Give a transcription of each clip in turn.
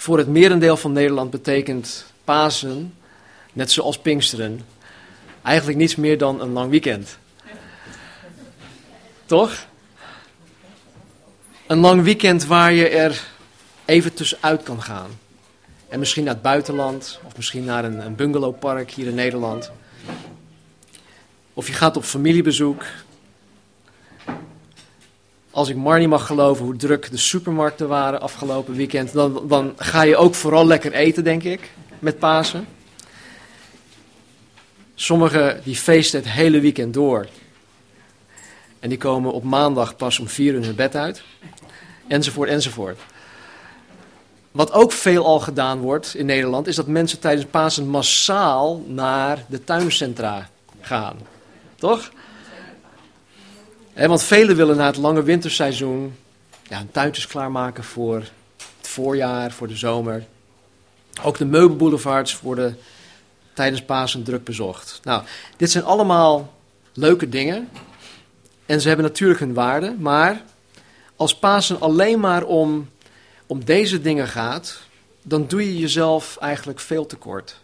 Voor het merendeel van Nederland betekent Pasen, net zoals Pinksteren, eigenlijk niets meer dan een lang weekend. Toch? Een lang weekend waar je er even tussenuit kan gaan. En misschien naar het buitenland, of misschien naar een, een bungalowpark hier in Nederland. Of je gaat op familiebezoek. Als ik Marnie mag geloven hoe druk de supermarkten waren afgelopen weekend, dan, dan ga je ook vooral lekker eten, denk ik, met Pasen. Sommigen die feesten het hele weekend door. En die komen op maandag pas om vier uur hun bed uit. Enzovoort, enzovoort. Wat ook veel al gedaan wordt in Nederland, is dat mensen tijdens Pasen massaal naar de tuincentra gaan. Toch? Want velen willen na het lange winterseizoen ja, hun tuintjes klaarmaken voor het voorjaar, voor de zomer. Ook de meubelboulevards worden tijdens Pasen druk bezocht. Nou, dit zijn allemaal leuke dingen. En ze hebben natuurlijk hun waarde. Maar als Pasen alleen maar om, om deze dingen gaat, dan doe je jezelf eigenlijk veel tekort.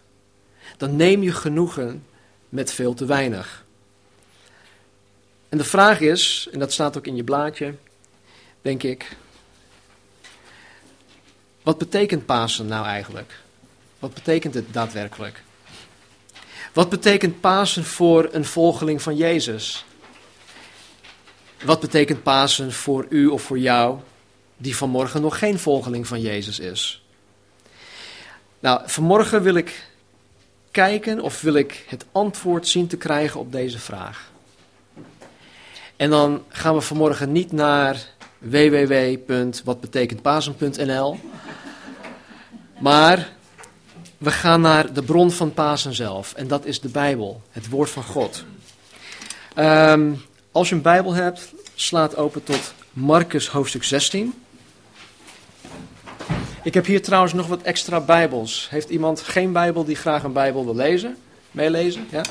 Dan neem je genoegen met veel te weinig. En de vraag is, en dat staat ook in je blaadje, denk ik. Wat betekent Pasen nou eigenlijk? Wat betekent het daadwerkelijk? Wat betekent Pasen voor een volgeling van Jezus? Wat betekent Pasen voor u of voor jou, die vanmorgen nog geen volgeling van Jezus is? Nou, vanmorgen wil ik kijken of wil ik het antwoord zien te krijgen op deze vraag. En dan gaan we vanmorgen niet naar www.watbetekentpasen.nl, maar we gaan naar de bron van Pasen zelf. En dat is de Bijbel, het woord van God. Um, als je een Bijbel hebt, slaat open tot Marcus hoofdstuk 16. Ik heb hier trouwens nog wat extra Bijbels. Heeft iemand geen Bijbel die graag een Bijbel wil lezen? Meelezen? Ja?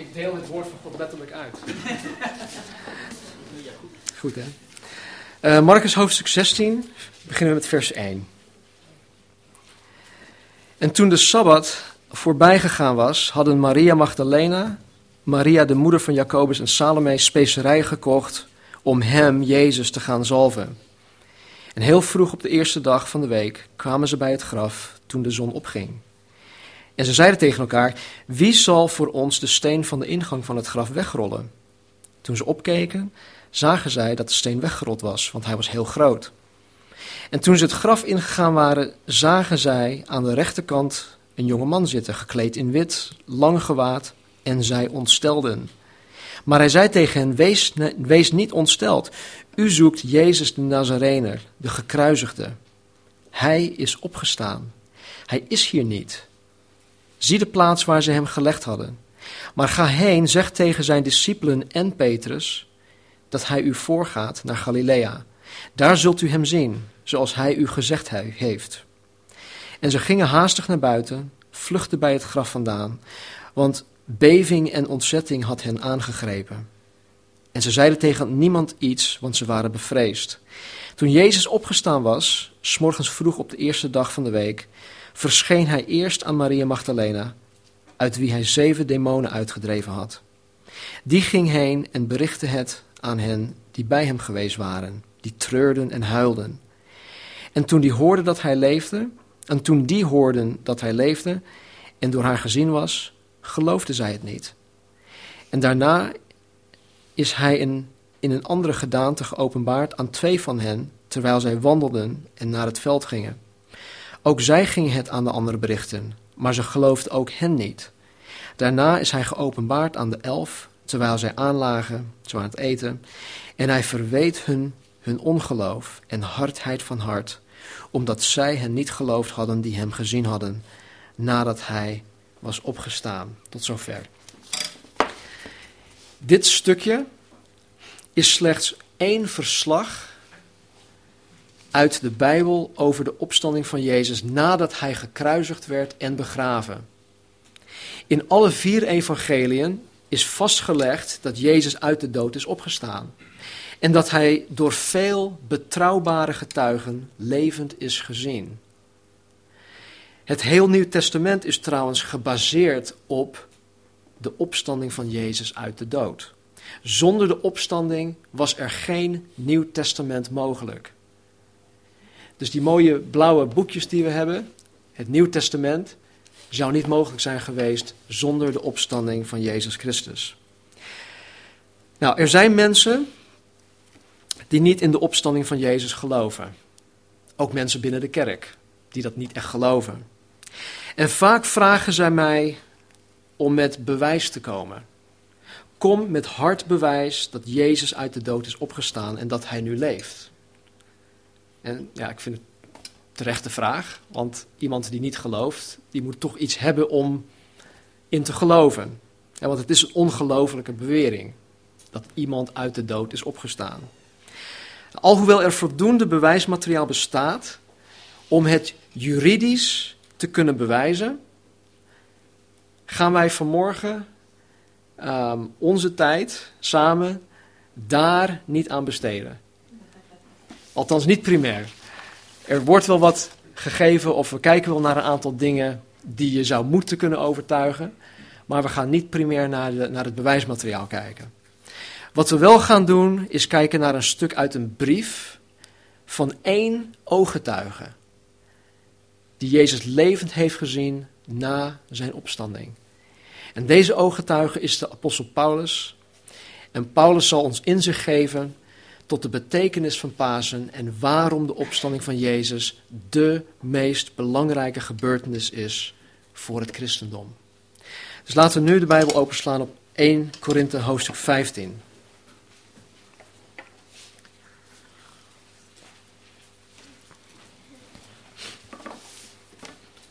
Ik deel het woord van God letterlijk uit. Goed hè? Uh, Marcus hoofdstuk 16, beginnen we met vers 1. En toen de Sabbat voorbij gegaan was, hadden Maria Magdalena, Maria de moeder van Jacobus en Salome specerijen gekocht om hem, Jezus, te gaan zalven. En heel vroeg op de eerste dag van de week kwamen ze bij het graf toen de zon opging. En ze zeiden tegen elkaar: Wie zal voor ons de steen van de ingang van het graf wegrollen? Toen ze opkeken, zagen zij dat de steen weggerold was, want hij was heel groot. En toen ze het graf ingegaan waren, zagen zij aan de rechterkant een jonge man zitten, gekleed in wit, lang gewaad, en zij ontstelden. Maar hij zei tegen hen: wees, wees niet ontsteld. U zoekt Jezus de Nazarener, de gekruisigde. Hij is opgestaan. Hij is hier niet. Zie de plaats waar ze hem gelegd hadden. Maar ga heen, zeg tegen zijn discipelen en Petrus dat hij u voorgaat naar Galilea. Daar zult u hem zien, zoals hij u gezegd heeft. En ze gingen haastig naar buiten, vluchtten bij het graf vandaan, want beving en ontzetting had hen aangegrepen. En ze zeiden tegen niemand iets, want ze waren bevreesd. Toen Jezus opgestaan was, s'morgens vroeg op de eerste dag van de week, verscheen hij eerst aan Maria Magdalena, uit wie hij zeven demonen uitgedreven had. Die ging heen en berichtte het aan hen die bij hem geweest waren, die treurden en huilden. En toen die hoorden dat hij leefde, en toen die hoorden dat hij leefde en door haar gezien was, geloofden zij het niet. En daarna is hij in, in een andere gedaante geopenbaard aan twee van hen, terwijl zij wandelden en naar het veld gingen. Ook zij gingen het aan de anderen berichten, maar ze geloofden ook hen niet. Daarna is hij geopenbaard aan de elf, terwijl zij aanlagen, zo aan het eten, en hij verweet hun hun ongeloof en hardheid van hart, omdat zij hen niet geloofd hadden die hem gezien hadden, nadat hij was opgestaan. Tot zover. Dit stukje is slechts één verslag uit de Bijbel over de opstanding van Jezus nadat hij gekruisigd werd en begraven. In alle vier evangeliën is vastgelegd dat Jezus uit de dood is opgestaan. En dat hij door veel betrouwbare getuigen levend is gezien. Het heel Nieuw Testament is trouwens gebaseerd op de opstanding van Jezus uit de dood. Zonder de opstanding was er geen Nieuw Testament mogelijk. Dus die mooie blauwe boekjes die we hebben, het Nieuw Testament, zou niet mogelijk zijn geweest zonder de opstanding van Jezus Christus. Nou, er zijn mensen die niet in de opstanding van Jezus geloven. Ook mensen binnen de kerk die dat niet echt geloven. En vaak vragen zij mij om met bewijs te komen. Kom met hard bewijs dat Jezus uit de dood is opgestaan en dat hij nu leeft. En ja, ik vind het terechte vraag, want iemand die niet gelooft, die moet toch iets hebben om in te geloven. Ja, want het is een ongelofelijke bewering dat iemand uit de dood is opgestaan. Alhoewel er voldoende bewijsmateriaal bestaat om het juridisch te kunnen bewijzen, gaan wij vanmorgen um, onze tijd samen daar niet aan besteden. Althans, niet primair. Er wordt wel wat gegeven of we kijken wel naar een aantal dingen die je zou moeten kunnen overtuigen. Maar we gaan niet primair naar, de, naar het bewijsmateriaal kijken. Wat we wel gaan doen is kijken naar een stuk uit een brief van één ooggetuige. Die Jezus levend heeft gezien na zijn opstanding. En deze ooggetuige is de apostel Paulus. En Paulus zal ons inzicht geven tot de betekenis van Pasen en waarom de opstanding van Jezus de meest belangrijke gebeurtenis is voor het christendom. Dus laten we nu de Bijbel openslaan op 1 Korinthe hoofdstuk 15.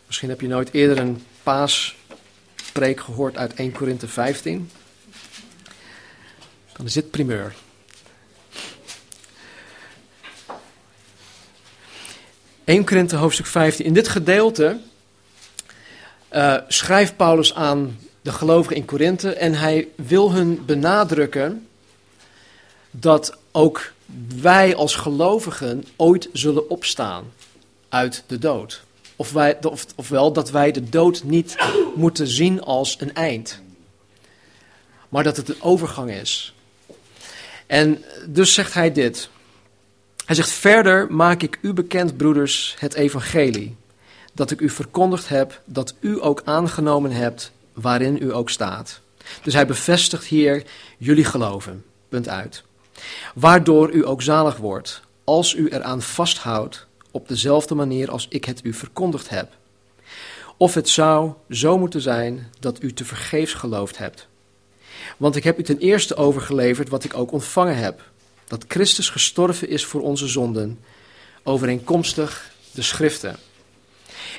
Misschien heb je nooit eerder een paaspreek gehoord uit 1 Korinthe 15. Dan is dit primeur. 1 Korinthe hoofdstuk 15. In dit gedeelte uh, schrijft Paulus aan de gelovigen in Korinthe en hij wil hun benadrukken dat ook wij als gelovigen ooit zullen opstaan uit de dood. Of wij, of, ofwel dat wij de dood niet moeten zien als een eind, maar dat het een overgang is. En dus zegt hij dit. Hij zegt, verder maak ik u bekend, broeders, het evangelie, dat ik u verkondigd heb, dat u ook aangenomen hebt, waarin u ook staat. Dus hij bevestigt hier jullie geloven, punt uit. Waardoor u ook zalig wordt, als u eraan vasthoudt, op dezelfde manier als ik het u verkondigd heb. Of het zou zo moeten zijn dat u te vergeefs geloofd hebt. Want ik heb u ten eerste overgeleverd wat ik ook ontvangen heb dat Christus gestorven is voor onze zonden, overeenkomstig de schriften.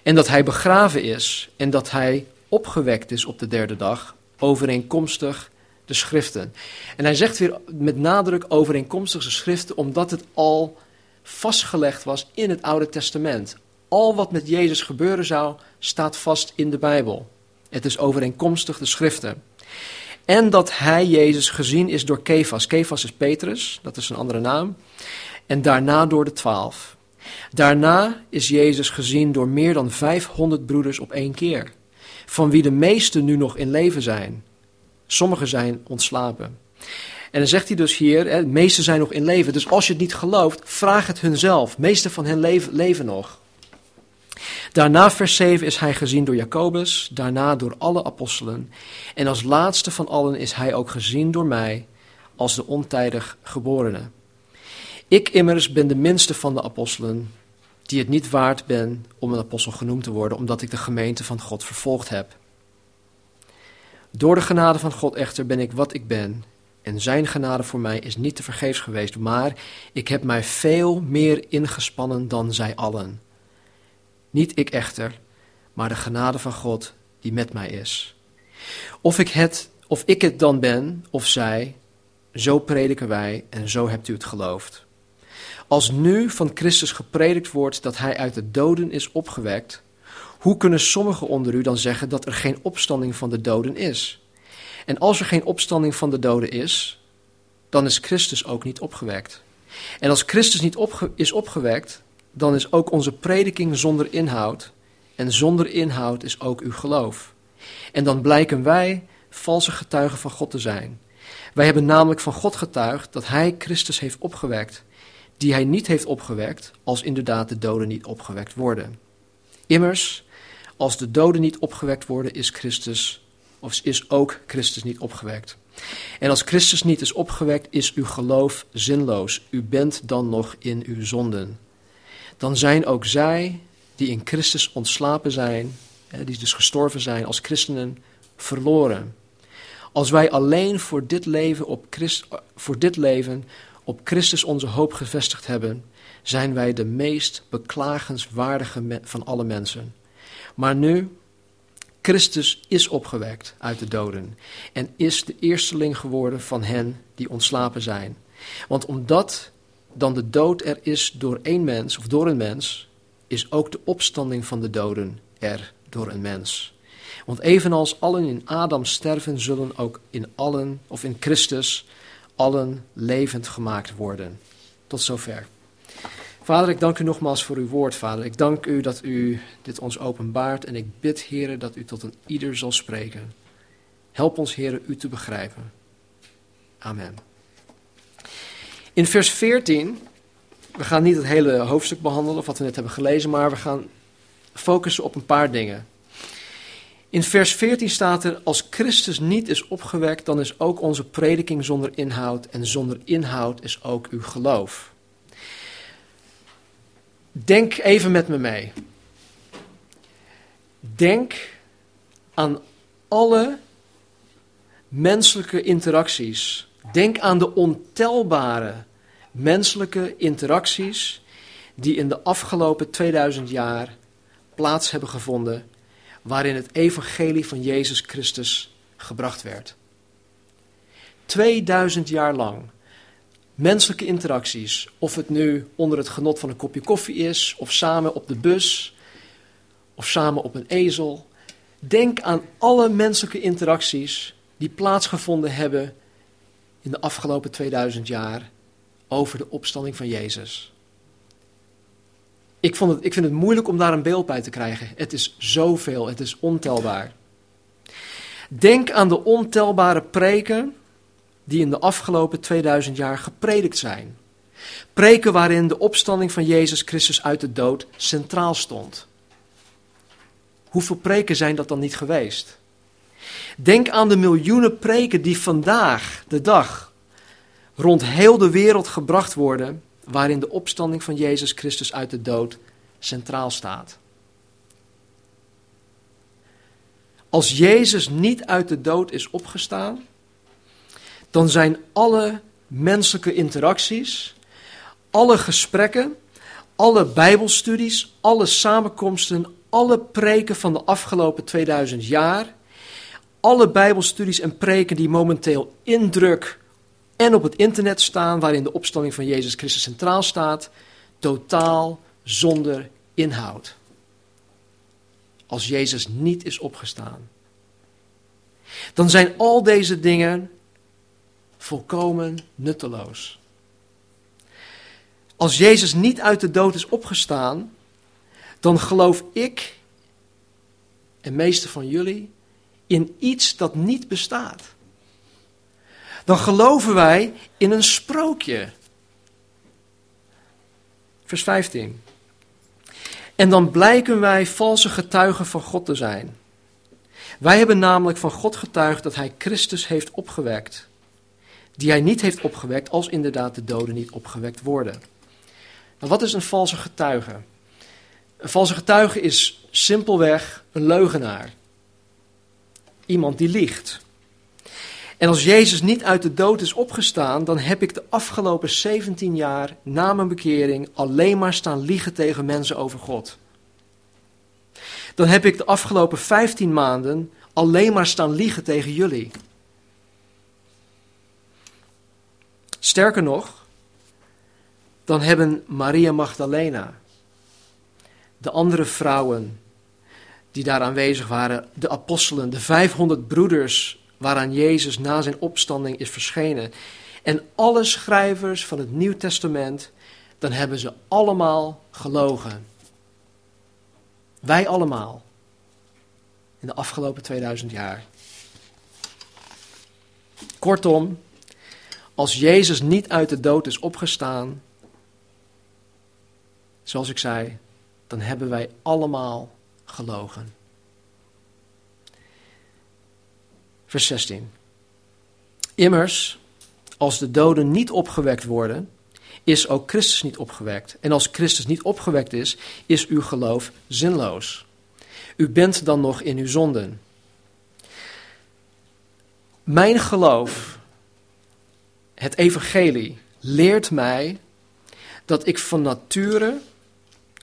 En dat hij begraven is en dat hij opgewekt is op de derde dag, overeenkomstig de schriften. En hij zegt weer met nadruk overeenkomstig de schriften, omdat het al vastgelegd was in het Oude Testament. Al wat met Jezus gebeuren zou, staat vast in de Bijbel. Het is overeenkomstig de schriften. En dat hij, Jezus, gezien is door Kefas. Kefas is Petrus, dat is een andere naam. En daarna door de twaalf. Daarna is Jezus gezien door meer dan 500 broeders op één keer. Van wie de meesten nu nog in leven zijn. Sommigen zijn ontslapen. En dan zegt hij dus hier, de meesten zijn nog in leven. Dus als je het niet gelooft, vraag het hunzelf. Meesten van hen leven, leven nog. Daarna, vers 7, is hij gezien door Jacobus, daarna door alle apostelen. En als laatste van allen is hij ook gezien door mij, als de ontijdig geborene. Ik immers ben de minste van de apostelen, die het niet waard ben om een apostel genoemd te worden, omdat ik de gemeente van God vervolgd heb. Door de genade van God echter ben ik wat ik ben, en zijn genade voor mij is niet te vergeefs geweest, maar ik heb mij veel meer ingespannen dan zij allen. Niet ik echter, maar de genade van God die met mij is. Of ik het, of ik het dan ben, of zij, zo prediken wij en zo hebt u het geloofd. Als nu van Christus gepredikt wordt dat hij uit de doden is opgewekt, hoe kunnen sommigen onder u dan zeggen dat er geen opstanding van de doden is? En als er geen opstanding van de doden is, dan is Christus ook niet opgewekt. En als Christus niet is opgewekt, dan is ook onze prediking zonder inhoud en zonder inhoud is ook uw geloof. En dan blijken wij valse getuigen van God te zijn. Wij hebben namelijk van God getuigd dat Hij Christus heeft opgewekt, die Hij niet heeft opgewekt, als inderdaad de doden niet opgewekt worden. Immers, als de doden niet opgewekt worden, is Christus, of is ook Christus niet opgewekt. En als Christus niet is opgewekt, is uw geloof zinloos. U bent dan nog in uw zonden. Dan zijn ook zij die in Christus ontslapen zijn, die dus gestorven zijn als christenen, verloren. Als wij alleen voor dit leven op, Christ, voor dit leven op Christus onze hoop gevestigd hebben, zijn wij de meest beklagenswaardige van alle mensen. Maar nu, Christus is opgewekt uit de doden en is de eersteling geworden van hen die ontslapen zijn. Want omdat dan de dood er is door één mens of door een mens, is ook de opstanding van de doden er door een mens. Want evenals allen in Adam sterven, zullen ook in allen, of in Christus, allen levend gemaakt worden. Tot zover. Vader, ik dank u nogmaals voor uw woord, Vader. Ik dank u dat u dit ons openbaart en ik bid, Heer, dat u tot een ieder zal spreken. Help ons, Heer, u te begrijpen. Amen. In vers 14, we gaan niet het hele hoofdstuk behandelen, of wat we net hebben gelezen, maar we gaan focussen op een paar dingen. In vers 14 staat er: Als Christus niet is opgewekt, dan is ook onze prediking zonder inhoud, en zonder inhoud is ook uw geloof. Denk even met me mee. Denk aan alle menselijke interacties. Denk aan de ontelbare menselijke interacties die in de afgelopen 2000 jaar plaats hebben gevonden waarin het evangelie van Jezus Christus gebracht werd. 2000 jaar lang menselijke interacties, of het nu onder het genot van een kopje koffie is, of samen op de bus, of samen op een ezel. Denk aan alle menselijke interacties die plaatsgevonden hebben in de afgelopen 2000 jaar over de opstanding van Jezus. Ik, vond het, ik vind het moeilijk om daar een beeld bij te krijgen. Het is zoveel, het is ontelbaar. Denk aan de ontelbare preken die in de afgelopen 2000 jaar gepredikt zijn. Preken waarin de opstanding van Jezus Christus uit de dood centraal stond. Hoeveel preken zijn dat dan niet geweest? Denk aan de miljoenen preken die vandaag, de dag, rond heel de wereld gebracht worden waarin de opstanding van Jezus Christus uit de dood centraal staat. Als Jezus niet uit de dood is opgestaan, dan zijn alle menselijke interacties, alle gesprekken, alle Bijbelstudies, alle samenkomsten, alle preken van de afgelopen 2000 jaar, alle Bijbelstudies en preken die momenteel indruk en op het internet staan, waarin de opstanding van Jezus Christus centraal staat, totaal zonder inhoud. Als Jezus niet is opgestaan. Dan zijn al deze dingen volkomen nutteloos. Als Jezus niet uit de dood is opgestaan, dan geloof ik en meeste van jullie in iets dat niet bestaat dan geloven wij in een sprookje. Vers 15. En dan blijken wij valse getuigen van God te zijn. Wij hebben namelijk van God getuigd dat Hij Christus heeft opgewekt. Die Hij niet heeft opgewekt als inderdaad de doden niet opgewekt worden. Wat is een valse getuige? Een valse getuige is simpelweg een leugenaar. Iemand die liegt. En als Jezus niet uit de dood is opgestaan, dan heb ik de afgelopen 17 jaar na mijn bekering alleen maar staan liegen tegen mensen over God. Dan heb ik de afgelopen 15 maanden alleen maar staan liegen tegen jullie. Sterker nog, dan hebben Maria Magdalena, de andere vrouwen die daar aanwezig waren, de apostelen, de 500 broeders waaraan Jezus na zijn opstanding is verschenen. En alle schrijvers van het Nieuw Testament, dan hebben ze allemaal gelogen. Wij allemaal. In de afgelopen 2000 jaar. Kortom, als Jezus niet uit de dood is opgestaan, zoals ik zei, dan hebben wij allemaal gelogen. Vers 16. Immers, als de doden niet opgewekt worden, is ook Christus niet opgewekt. En als Christus niet opgewekt is, is uw geloof zinloos. U bent dan nog in uw zonden. Mijn geloof, het evangelie, leert mij dat ik van nature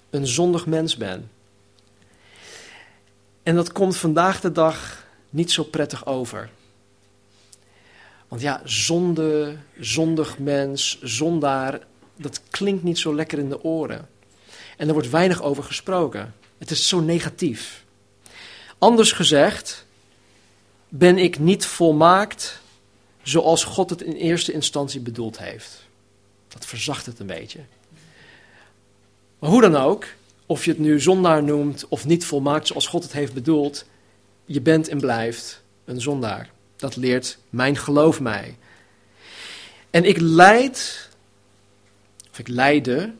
een zondig mens ben. En dat komt vandaag de dag niet zo prettig over. Want ja, zonde, zondig mens, zondaar, dat klinkt niet zo lekker in de oren. En er wordt weinig over gesproken. Het is zo negatief. Anders gezegd, ben ik niet volmaakt zoals God het in eerste instantie bedoeld heeft. Dat verzacht het een beetje. Maar hoe dan ook, of je het nu zondaar noemt of niet volmaakt zoals God het heeft bedoeld, je bent en blijft een zondaar. Dat leert mijn geloof mij. En ik leid, of ik lijde,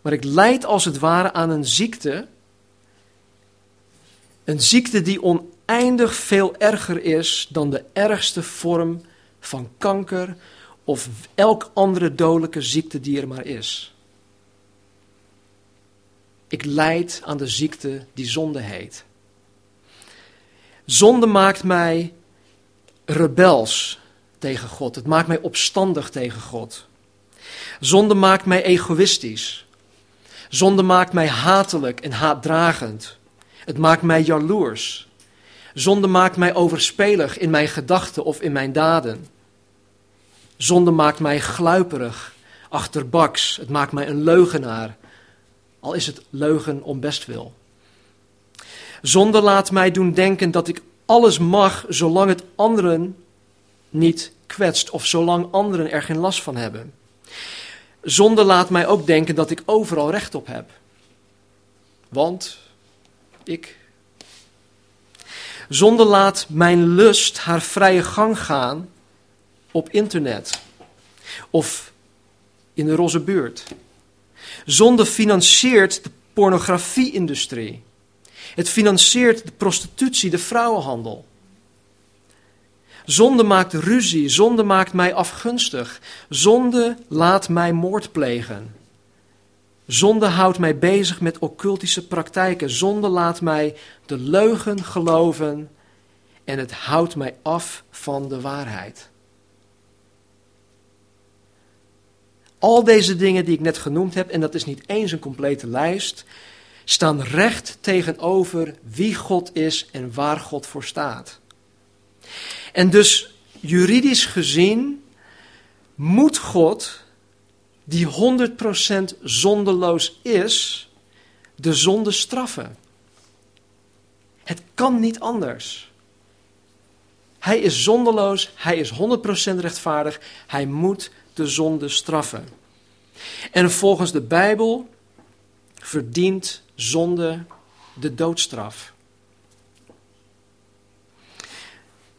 maar ik leid als het ware aan een ziekte. Een ziekte die oneindig veel erger is dan de ergste vorm van kanker of elk andere dodelijke ziekte die er maar is. Ik leid aan de ziekte die zonde heet. Zonde maakt mij rebels tegen God. Het maakt mij opstandig tegen God. Zonde maakt mij egoïstisch. Zonde maakt mij hatelijk en haatdragend. Het maakt mij jaloers. Zonde maakt mij overspelig in mijn gedachten of in mijn daden. Zonde maakt mij gluiperig, achterbaks. Het maakt mij een leugenaar, al is het leugen om bestwil. Zonde laat mij doen denken dat ik alles mag zolang het anderen niet kwetst of zolang anderen er geen last van hebben. Zonde laat mij ook denken dat ik overal recht op heb. Want ik. Zonde laat mijn lust haar vrije gang gaan op internet of in de roze buurt. Zonde financiert de pornografie-industrie. Het financiert de prostitutie, de vrouwenhandel. Zonde maakt ruzie, zonde maakt mij afgunstig. Zonde laat mij moord plegen. Zonde houdt mij bezig met occultische praktijken. Zonde laat mij de leugen geloven en het houdt mij af van de waarheid. Al deze dingen die ik net genoemd heb, en dat is niet eens een complete lijst, staan recht tegenover wie God is en waar God voor staat. En dus juridisch gezien moet God, die 100% zondeloos is, de zonde straffen. Het kan niet anders. Hij is zondeloos, hij is 100% rechtvaardig, hij moet de zonde straffen. En volgens de Bijbel verdient zonde de doodstraf.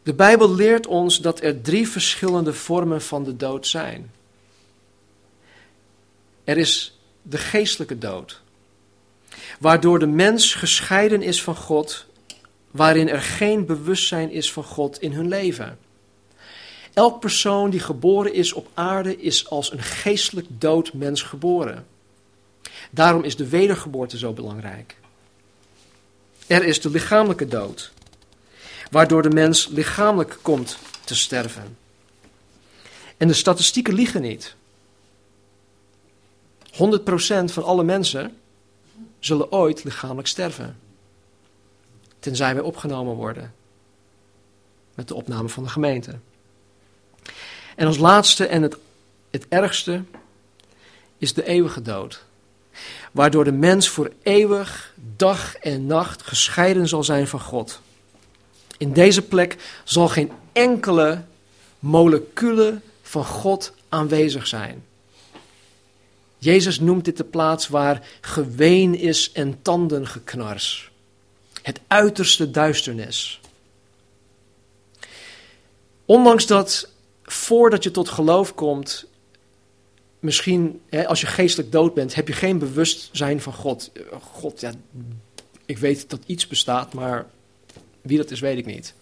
De Bijbel leert ons dat er drie verschillende vormen van de dood zijn. Er is de geestelijke dood, waardoor de mens gescheiden is van God, waarin er geen bewustzijn is van God in hun leven. Elk persoon die geboren is op aarde is als een geestelijk dood mens geboren. Daarom is de wedergeboorte zo belangrijk. Er is de lichamelijke dood, waardoor de mens lichamelijk komt te sterven. En de statistieken liegen niet. 100% van alle mensen zullen ooit lichamelijk sterven. Tenzij wij opgenomen worden met de opname van de gemeente. En als laatste en het, het ergste is de eeuwige dood waardoor de mens voor eeuwig, dag en nacht gescheiden zal zijn van God. In deze plek zal geen enkele molecule van God aanwezig zijn. Jezus noemt dit de plaats waar geween is en tandengeknars. Het uiterste duisternis. Ondanks dat voordat je tot geloof komt, misschien hè, als je geestelijk dood bent, heb je geen bewustzijn van God. God, ja, ik weet dat iets bestaat, maar wie dat is, weet ik niet.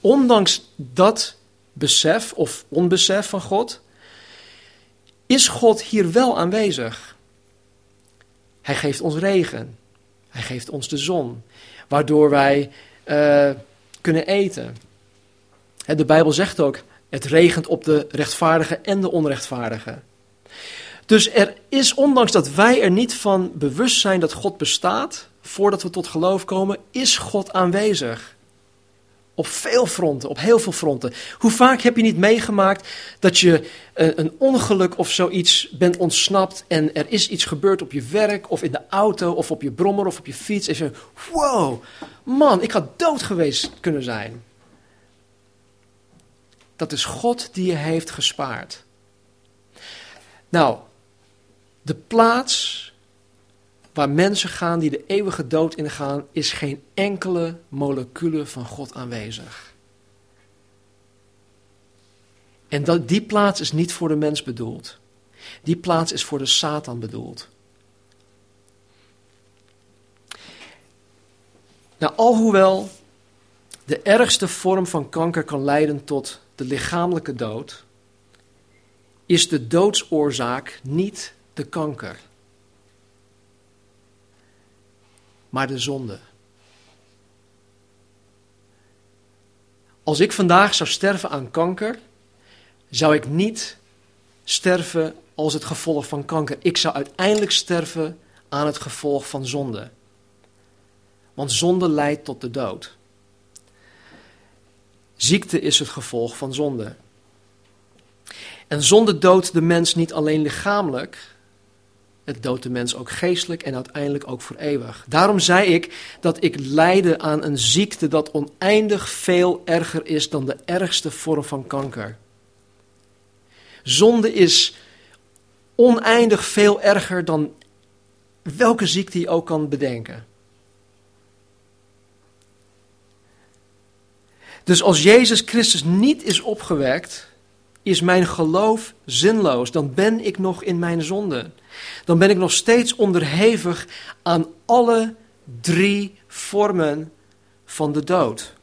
Ondanks dat besef of onbesef van God, is God hier wel aanwezig. Hij geeft ons regen. Hij geeft ons de zon, waardoor wij uh, kunnen eten. De Bijbel zegt ook, het regent op de rechtvaardigen en de onrechtvaardigen. Dus er is, ondanks dat wij er niet van bewust zijn dat God bestaat, voordat we tot geloof komen, is God aanwezig. Op veel fronten, op heel veel fronten. Hoe vaak heb je niet meegemaakt dat je een ongeluk of zoiets bent ontsnapt en er is iets gebeurd op je werk of in de auto of op je brommer of op je fiets en je wow, man, ik had dood geweest kunnen zijn. Dat is God die je heeft gespaard. Nou, de plaats waar mensen gaan die de eeuwige dood ingaan, is geen enkele molecule van God aanwezig. En dat, die plaats is niet voor de mens bedoeld. Die plaats is voor de Satan bedoeld. Nou, alhoewel de ergste vorm van kanker kan leiden tot de lichamelijke dood, is de doodsoorzaak niet de kanker. maar de zonde. Als ik vandaag zou sterven aan kanker, zou ik niet sterven als het gevolg van kanker. Ik zou uiteindelijk sterven aan het gevolg van zonde. Want zonde leidt tot de dood. Ziekte is het gevolg van zonde. En zonde doodt de mens niet alleen lichamelijk, het doodt de mens ook geestelijk en uiteindelijk ook voor eeuwig. Daarom zei ik dat ik lijde aan een ziekte dat oneindig veel erger is dan de ergste vorm van kanker. Zonde is oneindig veel erger dan welke ziekte je ook kan bedenken. Dus als Jezus Christus niet is opgewekt, is mijn geloof zinloos. Dan ben ik nog in mijn zonde. Dan ben ik nog steeds onderhevig aan alle drie vormen van de dood.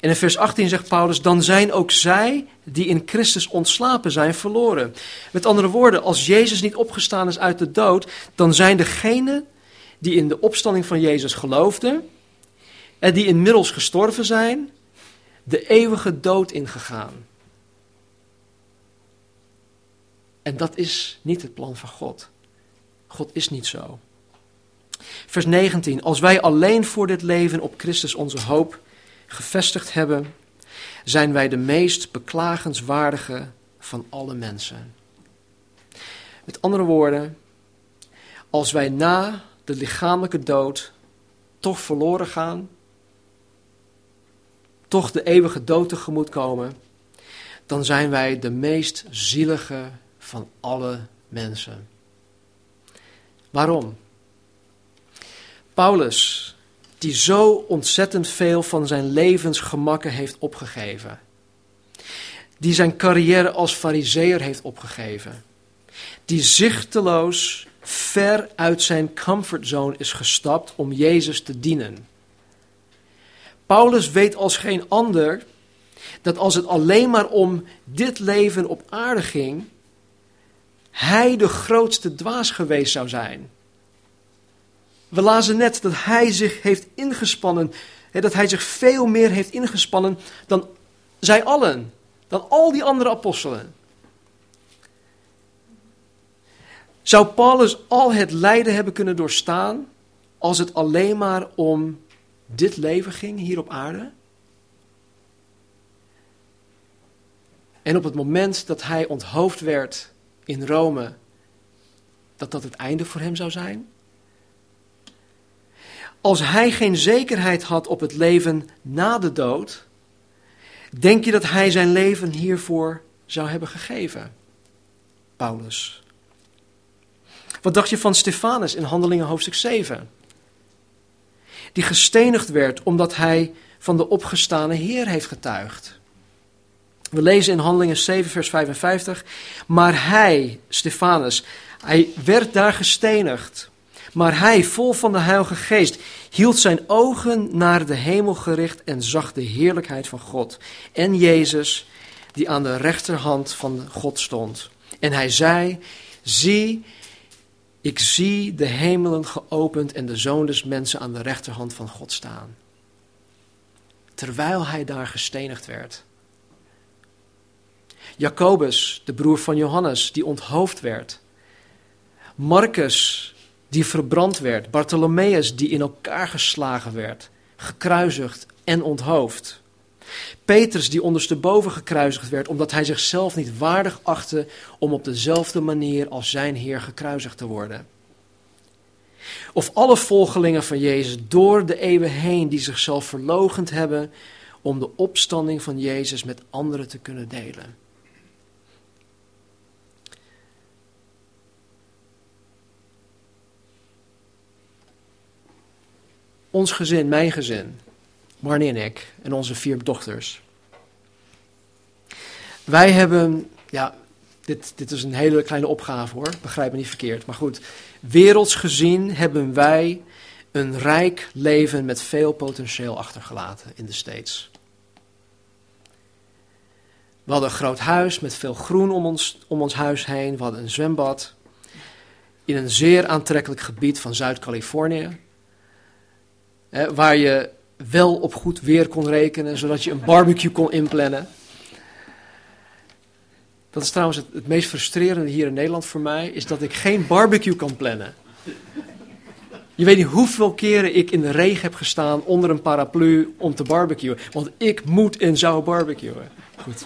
En in vers 18 zegt Paulus: Dan zijn ook zij die in Christus ontslapen zijn verloren. Met andere woorden, als Jezus niet opgestaan is uit de dood, dan zijn degenen die in de opstanding van Jezus geloofden en die inmiddels gestorven zijn, de eeuwige dood ingegaan. En dat is niet het plan van God. God is niet zo. Vers 19. Als wij alleen voor dit leven op Christus onze hoop gevestigd hebben, zijn wij de meest beklagenswaardige van alle mensen. Met andere woorden, als wij na de lichamelijke dood toch verloren gaan, toch de eeuwige dood tegemoet komen, dan zijn wij de meest zielige van alle mensen. Waarom? Paulus, die zo ontzettend veel van zijn levensgemakken heeft opgegeven, die zijn carrière als fariseer heeft opgegeven, die zichteloos ver uit zijn comfortzone is gestapt om Jezus te dienen. Paulus weet als geen ander dat als het alleen maar om dit leven op aarde ging, hij de grootste dwaas geweest zou zijn. We lazen net dat hij zich heeft ingespannen, dat hij zich veel meer heeft ingespannen dan zij allen, dan al die andere apostelen. Zou Paulus al het lijden hebben kunnen doorstaan als het alleen maar om dit leven ging hier op aarde? En op het moment dat hij onthoofd werd in Rome, dat dat het einde voor hem zou zijn? Als hij geen zekerheid had op het leven na de dood, denk je dat hij zijn leven hiervoor zou hebben gegeven? Paulus. Wat dacht je van Stefanus in Handelingen hoofdstuk 7? Die gestenigd werd omdat hij van de opgestane Heer heeft getuigd. We lezen in Handelingen 7, vers 55. Maar hij, Stefanus, hij werd daar gestenigd. Maar hij, vol van de Heilige Geest, hield zijn ogen naar de hemel gericht en zag de heerlijkheid van God. En Jezus, die aan de rechterhand van God stond. En hij zei: Zie, ik zie de hemelen geopend en de zoon des mensen aan de rechterhand van God staan. Terwijl hij daar gestenigd werd. Jacobus, de broer van Johannes, die onthoofd werd. Marcus, die verbrand werd. Bartholomeus, die in elkaar geslagen werd, gekruisigd en onthoofd. Petrus, die ondersteboven gekruisigd werd, omdat hij zichzelf niet waardig achtte om op dezelfde manier als zijn Heer gekruisigd te worden. Of alle volgelingen van Jezus door de eeuwen heen die zichzelf verlogend hebben om de opstanding van Jezus met anderen te kunnen delen. Ons gezin, mijn gezin, Marnie en ik en onze vier dochters. Wij hebben, ja, dit, dit is een hele kleine opgave hoor, begrijp me niet verkeerd. Maar goed, werelds gezien hebben wij een rijk leven met veel potentieel achtergelaten in de States. We hadden een groot huis met veel groen om ons, om ons huis heen. We hadden een zwembad in een zeer aantrekkelijk gebied van Zuid-Californië. Waar je wel op goed weer kon rekenen, zodat je een barbecue kon inplannen. Dat is trouwens het, meest frustrerende hier in Nederland voor mij, is dat ik geen barbecue kan plannen. Je weet niet hoeveel keren ik in de regen heb gestaan onder een paraplu om te barbecuen. Want ik moet en zou barbecuen. Goed.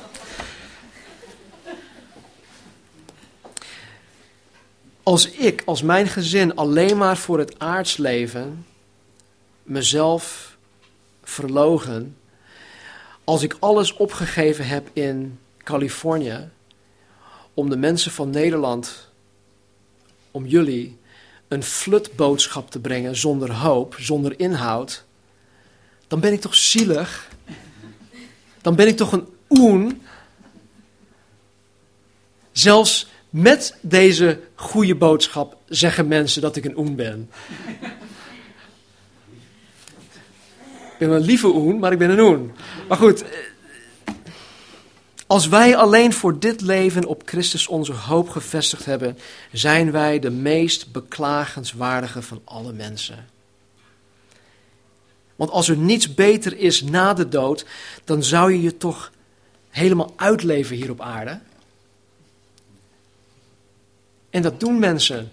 Als ik, als mijn gezin alleen maar voor het aardsleven mezelf verlogen, als ik alles opgegeven heb in Californië, om de mensen van Nederland, om jullie, een flutboodschap te brengen zonder hoop, zonder inhoud, dan ben ik toch zielig? Dan ben ik toch een oen? Zelfs met deze goede boodschap zeggen mensen dat ik een oen ben. Ben een lieve oen, maar ik ben een oen. Maar goed, als wij alleen voor dit leven op Christus onze hoop gevestigd hebben, zijn wij de meest beklagenswaardige van alle mensen. Want als er niets beter is na de dood, dan zou je je toch helemaal uitleven hier op aarde. En dat doen mensen.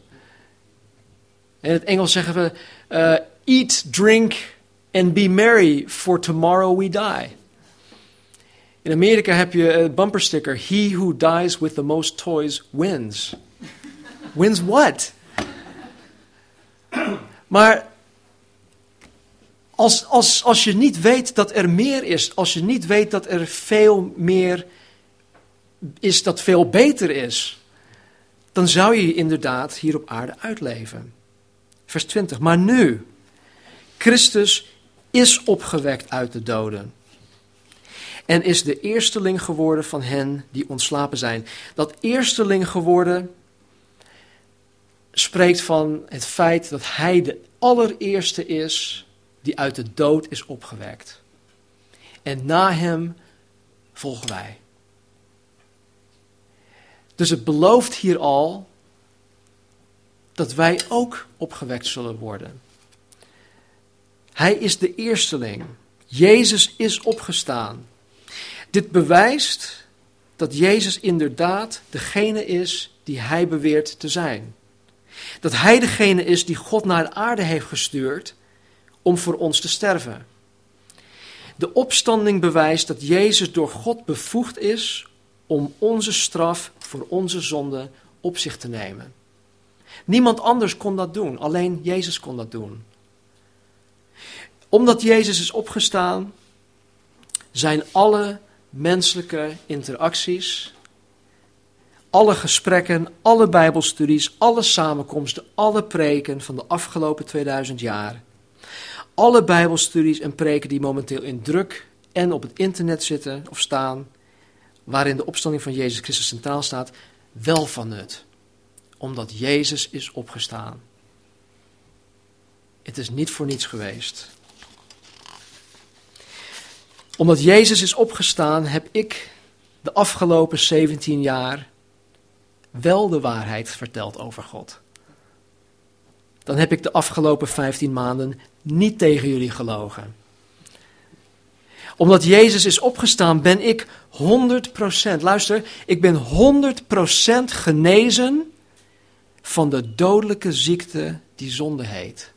In het Engels zeggen we: uh, eat, drink and be merry, for tomorrow we die. In Amerika heb je een bumpersticker: He who dies with the most toys wins. wins what? Maar als, als, als je niet weet dat er meer is, als je niet weet dat er veel meer is dat veel beter is, dan zou je je inderdaad hier op aarde uitleven. Vers 20. Maar nu, Christus is opgewekt uit de doden. En is de eersteling geworden van hen die ontslapen zijn. Dat eersteling geworden spreekt van het feit dat hij de allereerste is die uit de dood is opgewekt. En na hem volgen wij. Dus het belooft hier al dat wij ook opgewekt zullen worden. Hij is de eersteling. Jezus is opgestaan. Dit bewijst dat Jezus inderdaad degene is die hij beweert te zijn. Dat hij degene is die God naar de aarde heeft gestuurd om voor ons te sterven. De opstanding bewijst dat Jezus door God bevoegd is om onze straf voor onze zonde op zich te nemen. Niemand anders kon dat doen, alleen Jezus kon dat doen. Omdat Jezus is opgestaan, zijn alle menselijke interacties, alle gesprekken, alle Bijbelstudies, alle samenkomsten, alle preken van de afgelopen 2000 jaar. Alle Bijbelstudies en preken die momenteel in druk en op het internet zitten of staan, waarin de opstanding van Jezus Christus centraal staat, wel van nut. Omdat Jezus is opgestaan. Het is niet voor niets geweest. Omdat Jezus is opgestaan, heb ik de afgelopen 17 jaar wel de waarheid verteld over God. Dan heb ik de afgelopen 15 maanden niet tegen jullie gelogen. Omdat Jezus is opgestaan, ben ik 100%, luister, ik ben 100% genezen van de dodelijke ziekte die zonde heet.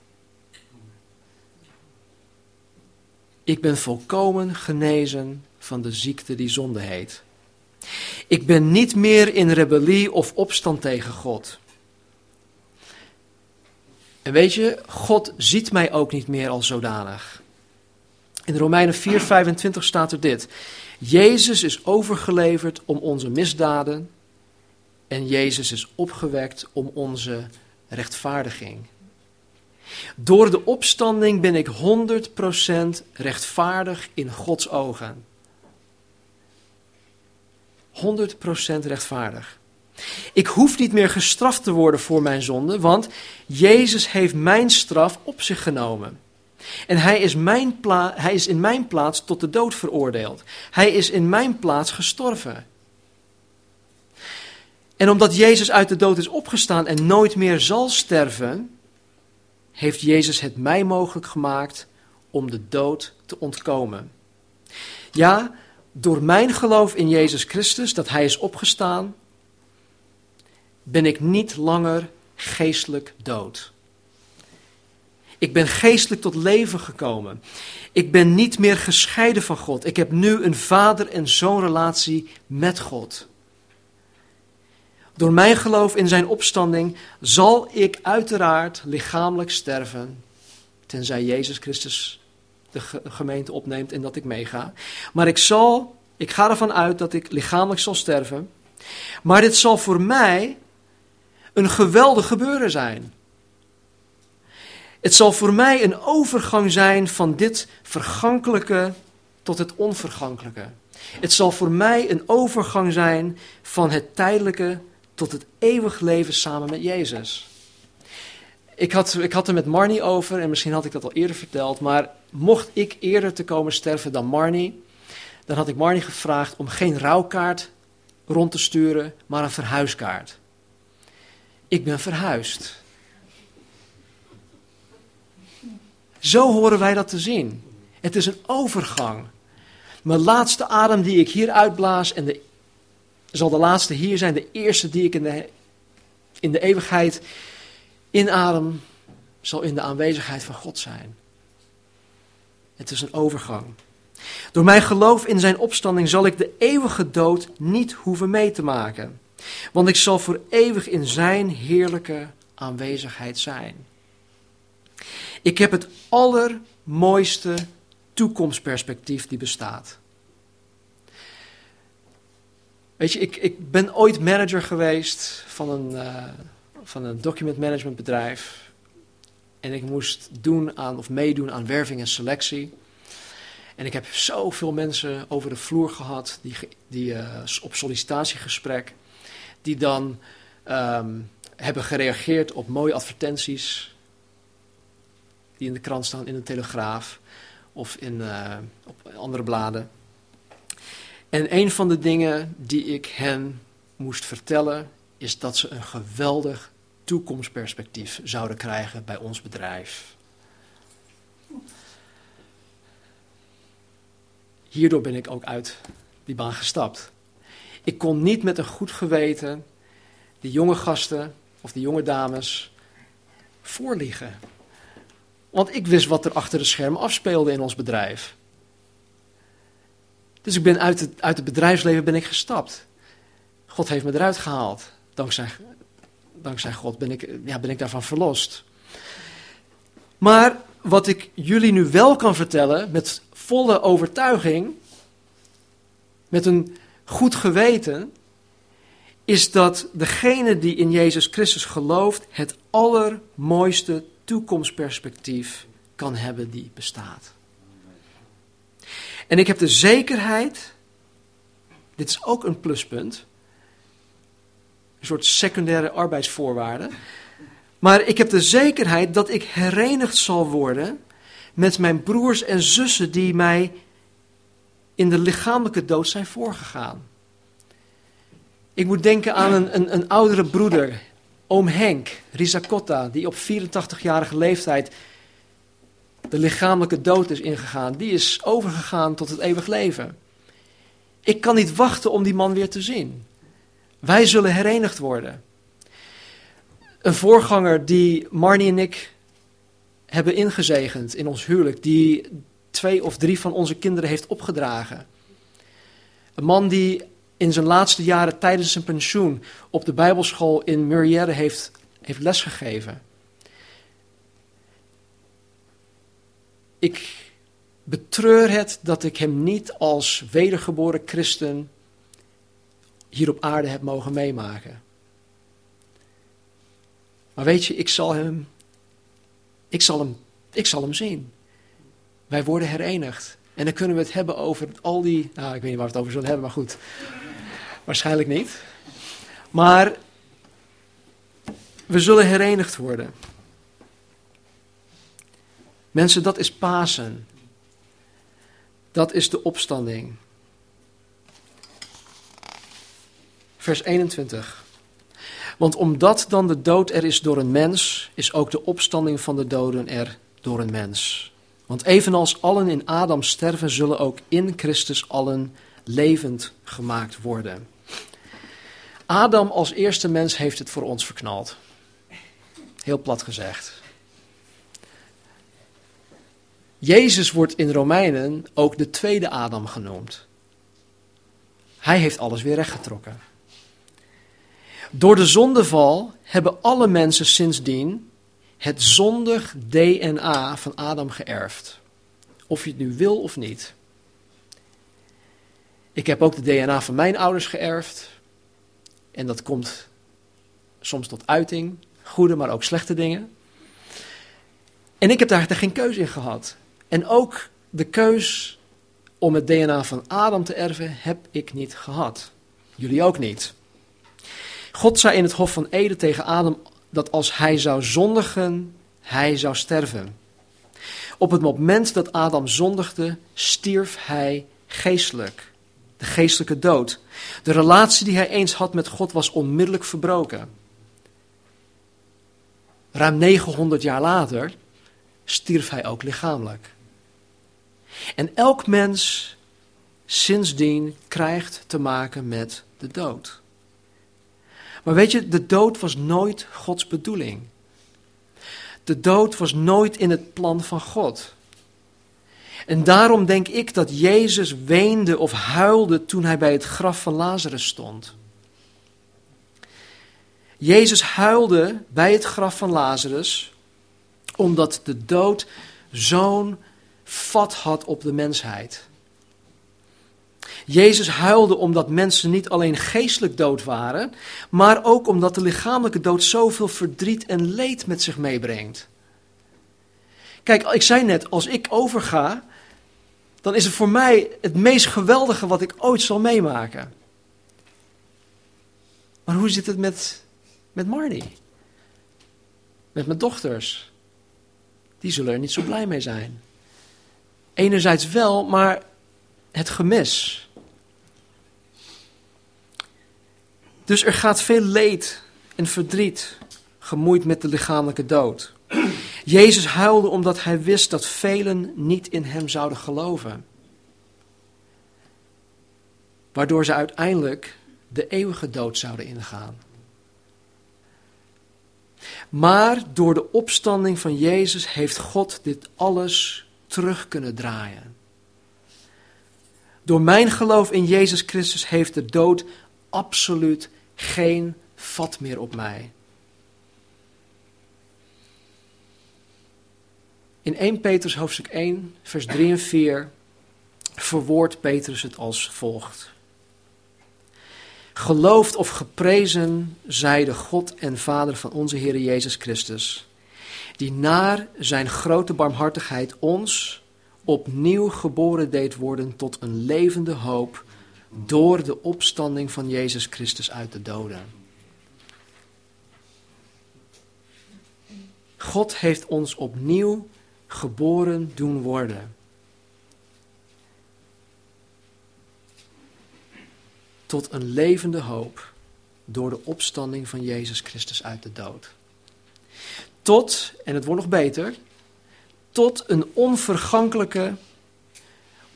Ik ben volkomen genezen van de ziekte die zonde heet. Ik ben niet meer in rebellie of opstand tegen God. En weet je, God ziet mij ook niet meer als zodanig. In Romeinen 4:25 staat er dit: Jezus is overgeleverd om onze misdaden en Jezus is opgewekt om onze rechtvaardiging. Door de opstanding ben ik 100% rechtvaardig in Gods ogen. 100% rechtvaardig. Ik hoef niet meer gestraft te worden voor mijn zonde, want Jezus heeft mijn straf op zich genomen. En hij is, mijn hij is in mijn plaats tot de dood veroordeeld. Hij is in mijn plaats gestorven. En omdat Jezus uit de dood is opgestaan en nooit meer zal sterven, heeft Jezus het mij mogelijk gemaakt om de dood te ontkomen. Ja, door mijn geloof in Jezus Christus, dat Hij is opgestaan, ben ik niet langer geestelijk dood. Ik ben geestelijk tot leven gekomen. Ik ben niet meer gescheiden van God. Ik heb nu een vader- en zoonrelatie met God. Door mijn geloof in zijn opstanding zal ik uiteraard lichamelijk sterven, tenzij Jezus Christus de gemeente opneemt en dat ik meega. Maar ik zal, ik ga ervan uit dat ik lichamelijk zal sterven. Maar dit zal voor mij een geweldig gebeuren zijn. Het zal voor mij een overgang zijn van dit vergankelijke tot het onvergankelijke. Het zal voor mij een overgang zijn van het tijdelijke tot het eeuwig leven samen met Jezus. Ik had, ik had er met Marnie over, en misschien had ik dat al eerder verteld, maar mocht ik eerder te komen sterven dan Marnie, dan had ik Marnie gevraagd om geen rouwkaart rond te sturen, maar een verhuiskaart. Ik ben verhuisd. Zo horen wij dat te zien. Het is een overgang. Mijn laatste adem die ik hier uitblaas en de zal de laatste hier zijn, de eerste die ik in de, in de eeuwigheid inadem, zal in de aanwezigheid van God zijn. Het is een overgang. Door mijn geloof in zijn opstanding zal ik de eeuwige dood niet hoeven mee te maken. Want ik zal voor eeuwig in zijn heerlijke aanwezigheid zijn. Ik heb het allermooiste toekomstperspectief die bestaat. Weet je, ik, ik ben ooit manager geweest van een, uh, van een document management bedrijf. En ik moest doen aan, of meedoen aan werving en selectie. En ik heb zoveel mensen over de vloer gehad, die, die uh, op sollicitatiegesprek, die dan um, hebben gereageerd op mooie advertenties die in de krant staan, in de Telegraaf of in, uh, op andere bladen. En een van de dingen die ik hen moest vertellen, is dat ze een geweldig toekomstperspectief zouden krijgen bij ons bedrijf. Hierdoor ben ik ook uit die baan gestapt. Ik kon niet met een goed geweten die jonge gasten of die jonge dames voorliegen. Want ik wist wat er achter de schermen afspeelde in ons bedrijf. Dus ik ben uit het, uit het bedrijfsleven ben ik gestapt. God heeft me eruit gehaald. Dankzij, dankzij God ben ik, ja, ben ik daarvan verlost. Maar wat ik jullie nu wel kan vertellen, met volle overtuiging, met een goed geweten, is dat degene die in Jezus Christus gelooft het allermooiste toekomstperspectief kan hebben die bestaat. En ik heb de zekerheid, dit is ook een pluspunt, een soort secundaire arbeidsvoorwaarde, maar ik heb de zekerheid dat ik herenigd zal worden met mijn broers en zussen die mij in de lichamelijke dood zijn voorgegaan. Ik moet denken aan een, een, een oudere broeder, oom Henk Rizacotta, die op 84-jarige leeftijd de lichamelijke dood is ingegaan. Die is overgegaan tot het eeuwig leven. Ik kan niet wachten om die man weer te zien. Wij zullen herenigd worden. Een voorganger die Marnie en ik hebben ingezegend in ons huwelijk, die twee of drie van onze kinderen heeft opgedragen. Een man die in zijn laatste jaren tijdens zijn pensioen op de Bijbelschool in Murrière heeft, heeft lesgegeven. Ik betreur het dat ik hem niet als wedergeboren christen hier op aarde heb mogen meemaken. Maar weet je, ik zal hem, ik zal hem, ik zal hem zien. Wij worden herenigd. En dan kunnen we het hebben over al die, nou ik weet niet waar we het over zullen hebben, maar goed. Waarschijnlijk niet. Maar we zullen herenigd worden. Mensen, dat is Pasen. Dat is de opstanding. Vers 21. Want omdat dan de dood er is door een mens, is ook de opstanding van de doden er door een mens. Want evenals allen in Adam sterven, zullen ook in Christus allen levend gemaakt worden. Adam als eerste mens heeft het voor ons verknald. Heel plat gezegd. Jezus wordt in Romeinen ook de tweede Adam genoemd. Hij heeft alles weer rechtgetrokken. Door de zondeval hebben alle mensen sindsdien het zondig DNA van Adam geërfd. Of je het nu wil of niet. Ik heb ook de DNA van mijn ouders geërfd. En dat komt soms tot uiting. Goede, maar ook slechte dingen. En ik heb daar geen keuze in gehad. En ook de keus om het DNA van Adam te erven heb ik niet gehad. Jullie ook niet. God zei in het Hof van Eden tegen Adam dat als hij zou zondigen, hij zou sterven. Op het moment dat Adam zondigde, stierf hij geestelijk. De geestelijke dood. De relatie die hij eens had met God was onmiddellijk verbroken. Ruim 900 jaar later stierf hij ook lichamelijk. En elk mens sindsdien krijgt te maken met de dood. Maar weet je, de dood was nooit Gods bedoeling. De dood was nooit in het plan van God. En daarom denk ik dat Jezus weende of huilde toen hij bij het graf van Lazarus stond. Jezus huilde bij het graf van Lazarus omdat de dood zo'n vat had op de mensheid. Jezus huilde omdat mensen niet alleen geestelijk dood waren, maar ook omdat de lichamelijke dood zoveel verdriet en leed met zich meebrengt. Kijk, ik zei net, als ik overga, dan is het voor mij het meest geweldige wat ik ooit zal meemaken. Maar hoe zit het met, met Marnie? Met mijn dochters? Die zullen er niet zo blij mee zijn. Enerzijds wel, maar het gemis. Dus er gaat veel leed en verdriet gemoeid met de lichamelijke dood. Jezus huilde omdat hij wist dat velen niet in hem zouden geloven. Waardoor ze uiteindelijk de eeuwige dood zouden ingaan. Maar door de opstanding van Jezus heeft God dit alles terug kunnen draaien. Door mijn geloof in Jezus Christus heeft de dood absoluut geen vat meer op mij. In 1 Petrus hoofdstuk 1, vers 3 en 4 verwoordt Petrus het als volgt. Geloofd of geprezen zij de God en Vader van onze Heer Jezus Christus, die naar zijn grote barmhartigheid ons opnieuw geboren deed worden tot een levende hoop door de opstanding van Jezus Christus uit de doden. God heeft ons opnieuw geboren doen worden. Tot een levende hoop door de opstanding van Jezus Christus uit de dood. Tot, en het wordt nog beter, tot een onvergankelijke,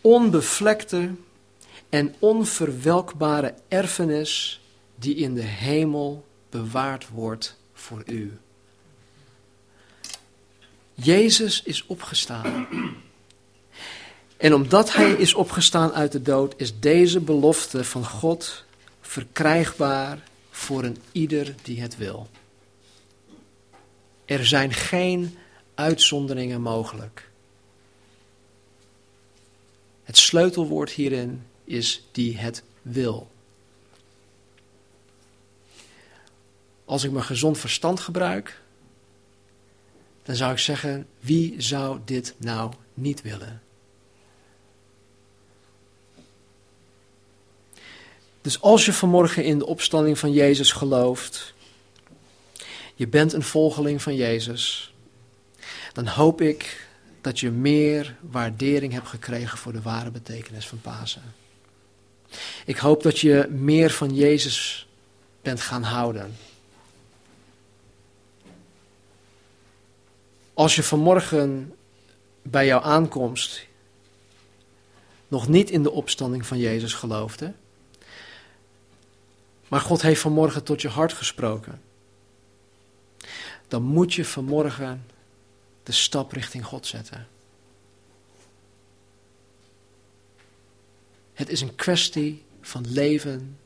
onbevlekte en onverwelkbare erfenis die in de hemel bewaard wordt voor u. Jezus is opgestaan. En omdat hij is opgestaan uit de dood, is deze belofte van God verkrijgbaar voor een ieder die het wil. Er zijn geen uitzonderingen mogelijk. Het sleutelwoord hierin is die het wil. Als ik mijn gezond verstand gebruik, dan zou ik zeggen, wie zou dit nou niet willen? Dus als je vanmorgen in de opstanding van Jezus gelooft, je bent een volgeling van Jezus, dan hoop ik dat je meer waardering hebt gekregen voor de ware betekenis van Pasen. Ik hoop dat je meer van Jezus bent gaan houden. Als je vanmorgen bij jouw aankomst nog niet in de opstanding van Jezus geloofde, maar God heeft vanmorgen tot je hart gesproken, dan moet je vanmorgen de stap richting God zetten. Het is een kwestie van leven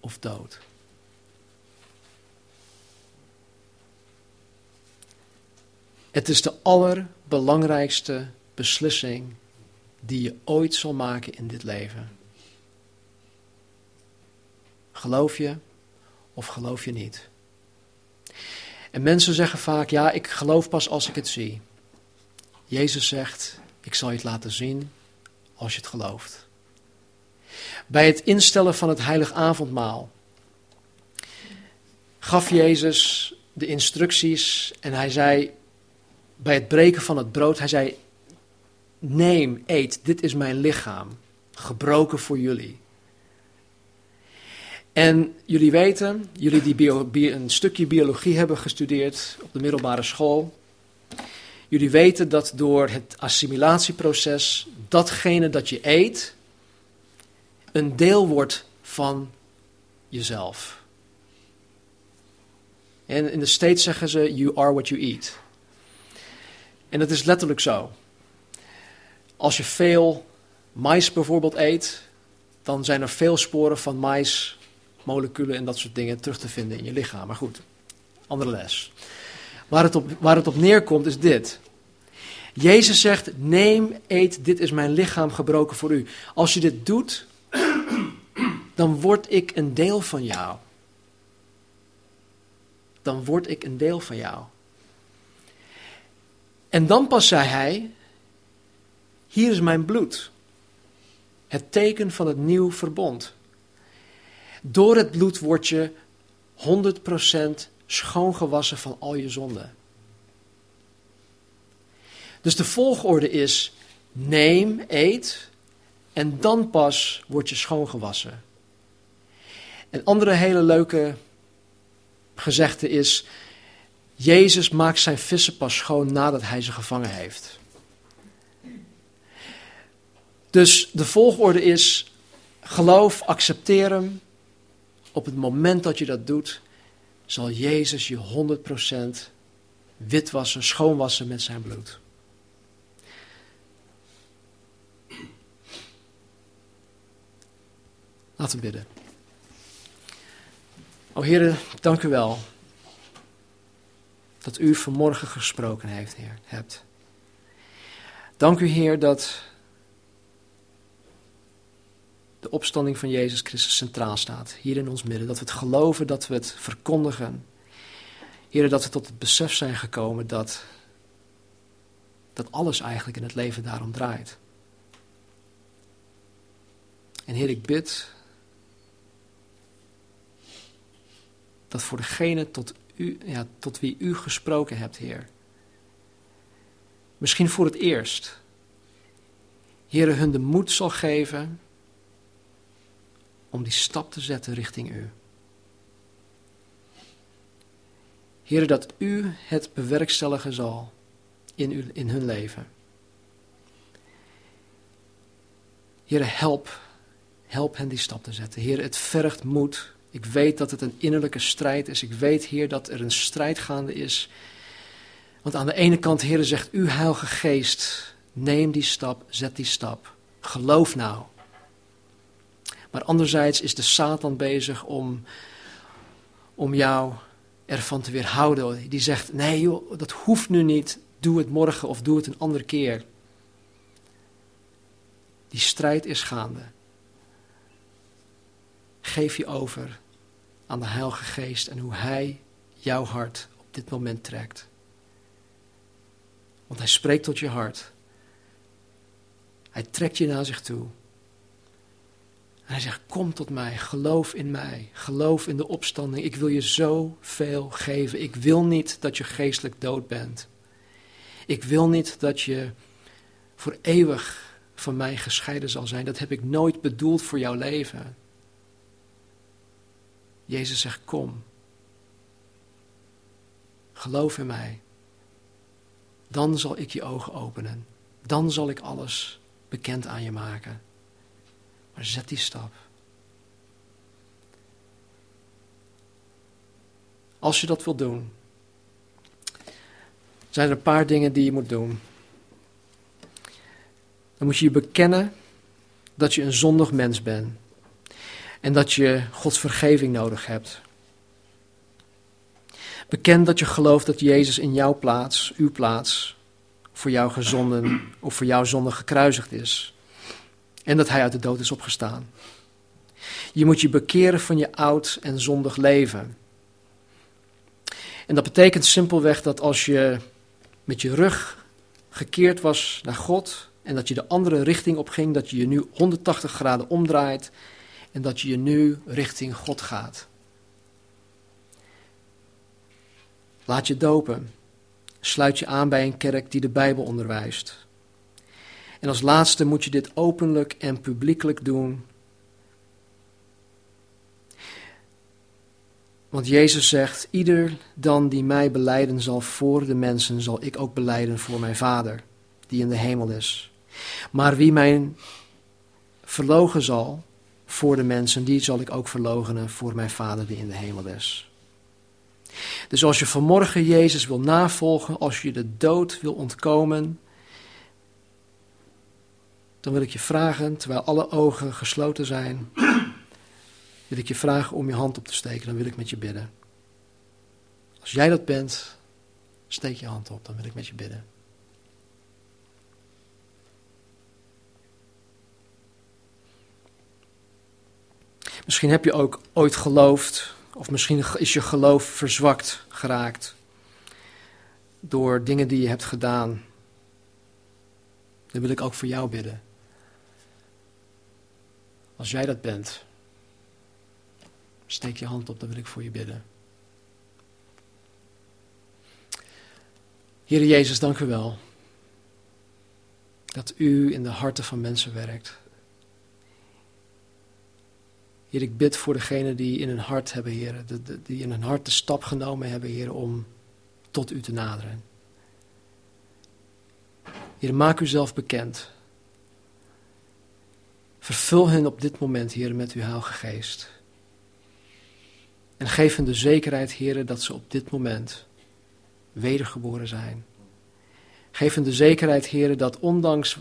of dood. Het is de allerbelangrijkste beslissing die je ooit zal maken in dit leven. Geloof je of geloof je niet? En mensen zeggen vaak, ja, ik geloof pas als ik het zie. Jezus zegt, ik zal je het laten zien als je het gelooft. Bij het instellen van het heilig avondmaal gaf Jezus de instructies en hij zei, bij het breken van het brood, hij zei, neem, eet, dit is mijn lichaam, gebroken voor jullie. En jullie weten, jullie die een stukje biologie hebben gestudeerd op de middelbare school, jullie weten dat door het assimilatieproces datgene dat je eet een deel wordt van jezelf. En in de States zeggen ze, you are what you eat. En dat is letterlijk zo. Als je veel mais bijvoorbeeld eet, dan zijn er veel sporen van mais, moleculen en dat soort dingen terug te vinden in je lichaam. Maar goed, andere les. Waar het op, waar het op neerkomt is dit. Jezus zegt: Neem, eet, dit is mijn lichaam gebroken voor u. Als je dit doet, dan word ik een deel van jou. Dan word ik een deel van jou. En dan pas zei hij: Hier is mijn bloed. Het teken van het nieuw verbond. Door het bloed word je 100% schoongewassen van al je zonden. Dus de volgorde is: neem, eet en dan pas word je schoongewassen. Een andere hele leuke gezegde is: Jezus maakt zijn vissen pas schoon nadat hij ze gevangen heeft. Dus de volgorde is: geloof, accepteer hem. Op het moment dat je dat doet, zal Jezus je 100% witwassen, schoonwassen met zijn bloed. Laten we bidden. O Heer, dank u wel dat u vanmorgen gesproken heeft, Heer, hebt. Dank u, Heer, dat de opstanding van Jezus Christus centraal staat, hier in ons midden. Dat we het geloven, dat we het verkondigen. Heer, dat we tot het besef zijn gekomen dat, dat alles eigenlijk in het leven daarom draait. En Heer, ik bid dat voor degene tot, u, ja, tot wie u gesproken hebt, Heer. Misschien voor het eerst. Heer, hun de moed zal geven om die stap te zetten richting u. Heer, dat u het bewerkstelligen zal in, u, in hun leven. Heer, help, help hen die stap te zetten. Heer, het vergt moed. Ik weet dat het een innerlijke strijd is. Ik weet, Heer, dat er een strijd gaande is. Want aan de ene kant, Heer, zegt u, Heilige Geest, neem die stap, zet die stap. Geloof nou. Maar anderzijds is de Satan bezig om, om jou ervan te weerhouden. Die zegt, nee joh, dat hoeft nu niet. Doe het morgen of doe het een andere keer. Die strijd is gaande. Geef je over aan de Heilige Geest en hoe Hij jouw hart op dit moment trekt. Want Hij spreekt tot je hart. Hij trekt je naar zich toe. En hij zegt, kom tot mij, geloof in mij, geloof in de opstanding. Ik wil je zoveel geven. Ik wil niet dat je geestelijk dood bent. Ik wil niet dat je voor eeuwig van mij gescheiden zal zijn. Dat heb ik nooit bedoeld voor jouw leven. Jezus zegt, kom. Geloof in mij. Dan zal ik je ogen openen. Dan zal ik alles bekend aan je maken. Maar zet die stap. Als je dat wilt doen, zijn er een paar dingen die je moet doen. Dan moet je je bekennen dat je een zondig mens bent. En dat je Gods vergeving nodig hebt. Beken dat je gelooft dat Jezus in jouw plaats, uw plaats, voor jou gezonden of voor jouw zonde gekruisigd is. En dat hij uit de dood is opgestaan. Je moet je bekeren van je oud en zondig leven. En dat betekent simpelweg dat als je met je rug gekeerd was naar God en dat je de andere richting op ging, dat je je nu 180 graden omdraait en dat je je nu richting God gaat. Laat je dopen. Sluit je aan bij een kerk die de Bijbel onderwijst. En als laatste moet je dit openlijk en publiekelijk doen. Want Jezus zegt: Ieder dan die mij beleiden zal voor de mensen, zal ik ook beleiden voor mijn Vader, die in de hemel is. Maar wie mij verlogen zal voor de mensen, die zal ik ook verlogenen voor mijn Vader, die in de hemel is. Dus als je vanmorgen Jezus wil navolgen, als je de dood wil ontkomen, dan wil ik je vragen, terwijl alle ogen gesloten zijn, wil ik je vragen om je hand op te steken. Dan wil ik met je bidden. Als jij dat bent, steek je hand op, dan wil ik met je bidden. Misschien heb je ook ooit geloofd, of misschien is je geloof verzwakt geraakt door dingen die je hebt gedaan. Dan wil ik ook voor jou bidden. Als jij dat bent, steek je hand op, dan wil ik voor je bidden. Heer Jezus, dank u wel dat u in de harten van mensen werkt. Heer, ik bid voor degenen die in hun hart hebben, Heer, die in hun hart de stap genomen hebben, Heer, om tot u te naderen. Heer, maak uzelf bekend. Vervul hen op dit moment, Heer, met uw Heilige Geest. En geef hen de zekerheid, Heer, dat ze op dit moment wedergeboren zijn. Geef hen de zekerheid, Heer, dat ondanks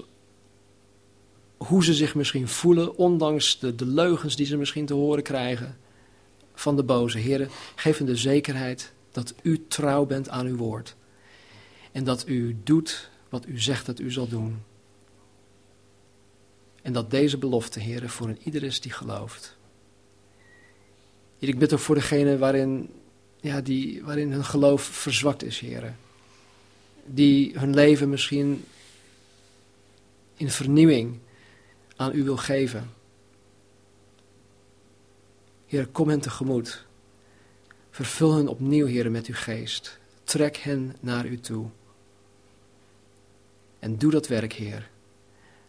hoe ze zich misschien voelen, ondanks de, de leugens die ze misschien te horen krijgen van de boze, Heer, geef hen de zekerheid dat u trouw bent aan uw woord. En dat u doet wat u zegt dat u zal doen. En dat deze belofte, Heer, voor een ieder is die gelooft. Heer, ik bid ook voor degene waarin, ja, die, waarin hun geloof verzwakt is, Heer. Die hun leven misschien in vernieuwing aan u wil geven. Heer, kom hen tegemoet. Vervul hen opnieuw, Heer, met uw geest. Trek hen naar u toe. En doe dat werk, Heer.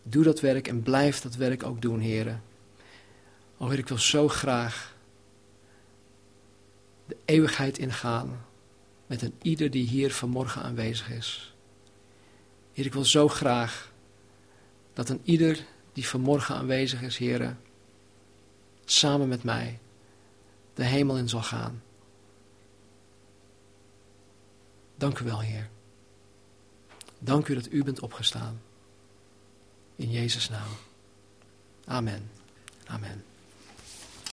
Doe dat werk en blijf dat werk ook doen, Heer. O Heer, ik wil zo graag de eeuwigheid ingaan met een ieder die hier vanmorgen aanwezig is. Heer, ik wil zo graag dat een ieder die vanmorgen aanwezig is, Heer, samen met mij de hemel in zal gaan. Dank u wel, Heer. Dank u dat u bent opgestaan. In Jezus' naam. Amen. Amen.